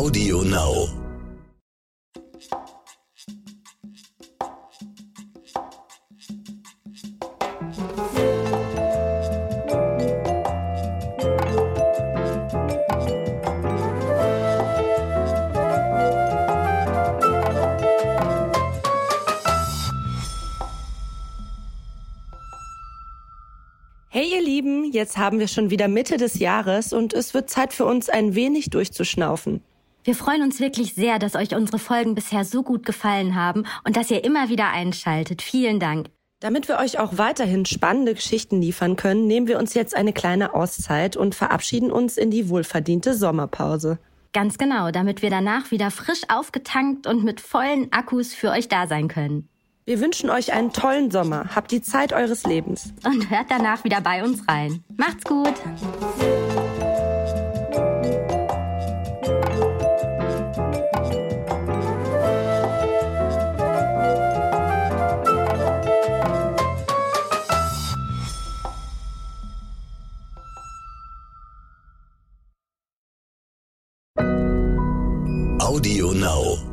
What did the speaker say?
Audio Now. Hey ihr Lieben, jetzt haben wir schon wieder Mitte des Jahres und es wird Zeit für uns ein wenig durchzuschnaufen. Wir freuen uns wirklich sehr, dass euch unsere Folgen bisher so gut gefallen haben und dass ihr immer wieder einschaltet. Vielen Dank. Damit wir euch auch weiterhin spannende Geschichten liefern können, nehmen wir uns jetzt eine kleine Auszeit und verabschieden uns in die wohlverdiente Sommerpause. Ganz genau, damit wir danach wieder frisch aufgetankt und mit vollen Akkus für euch da sein können. Wir wünschen euch einen tollen Sommer. Habt die Zeit eures Lebens. Und hört danach wieder bei uns rein. Macht's gut. Audio Now.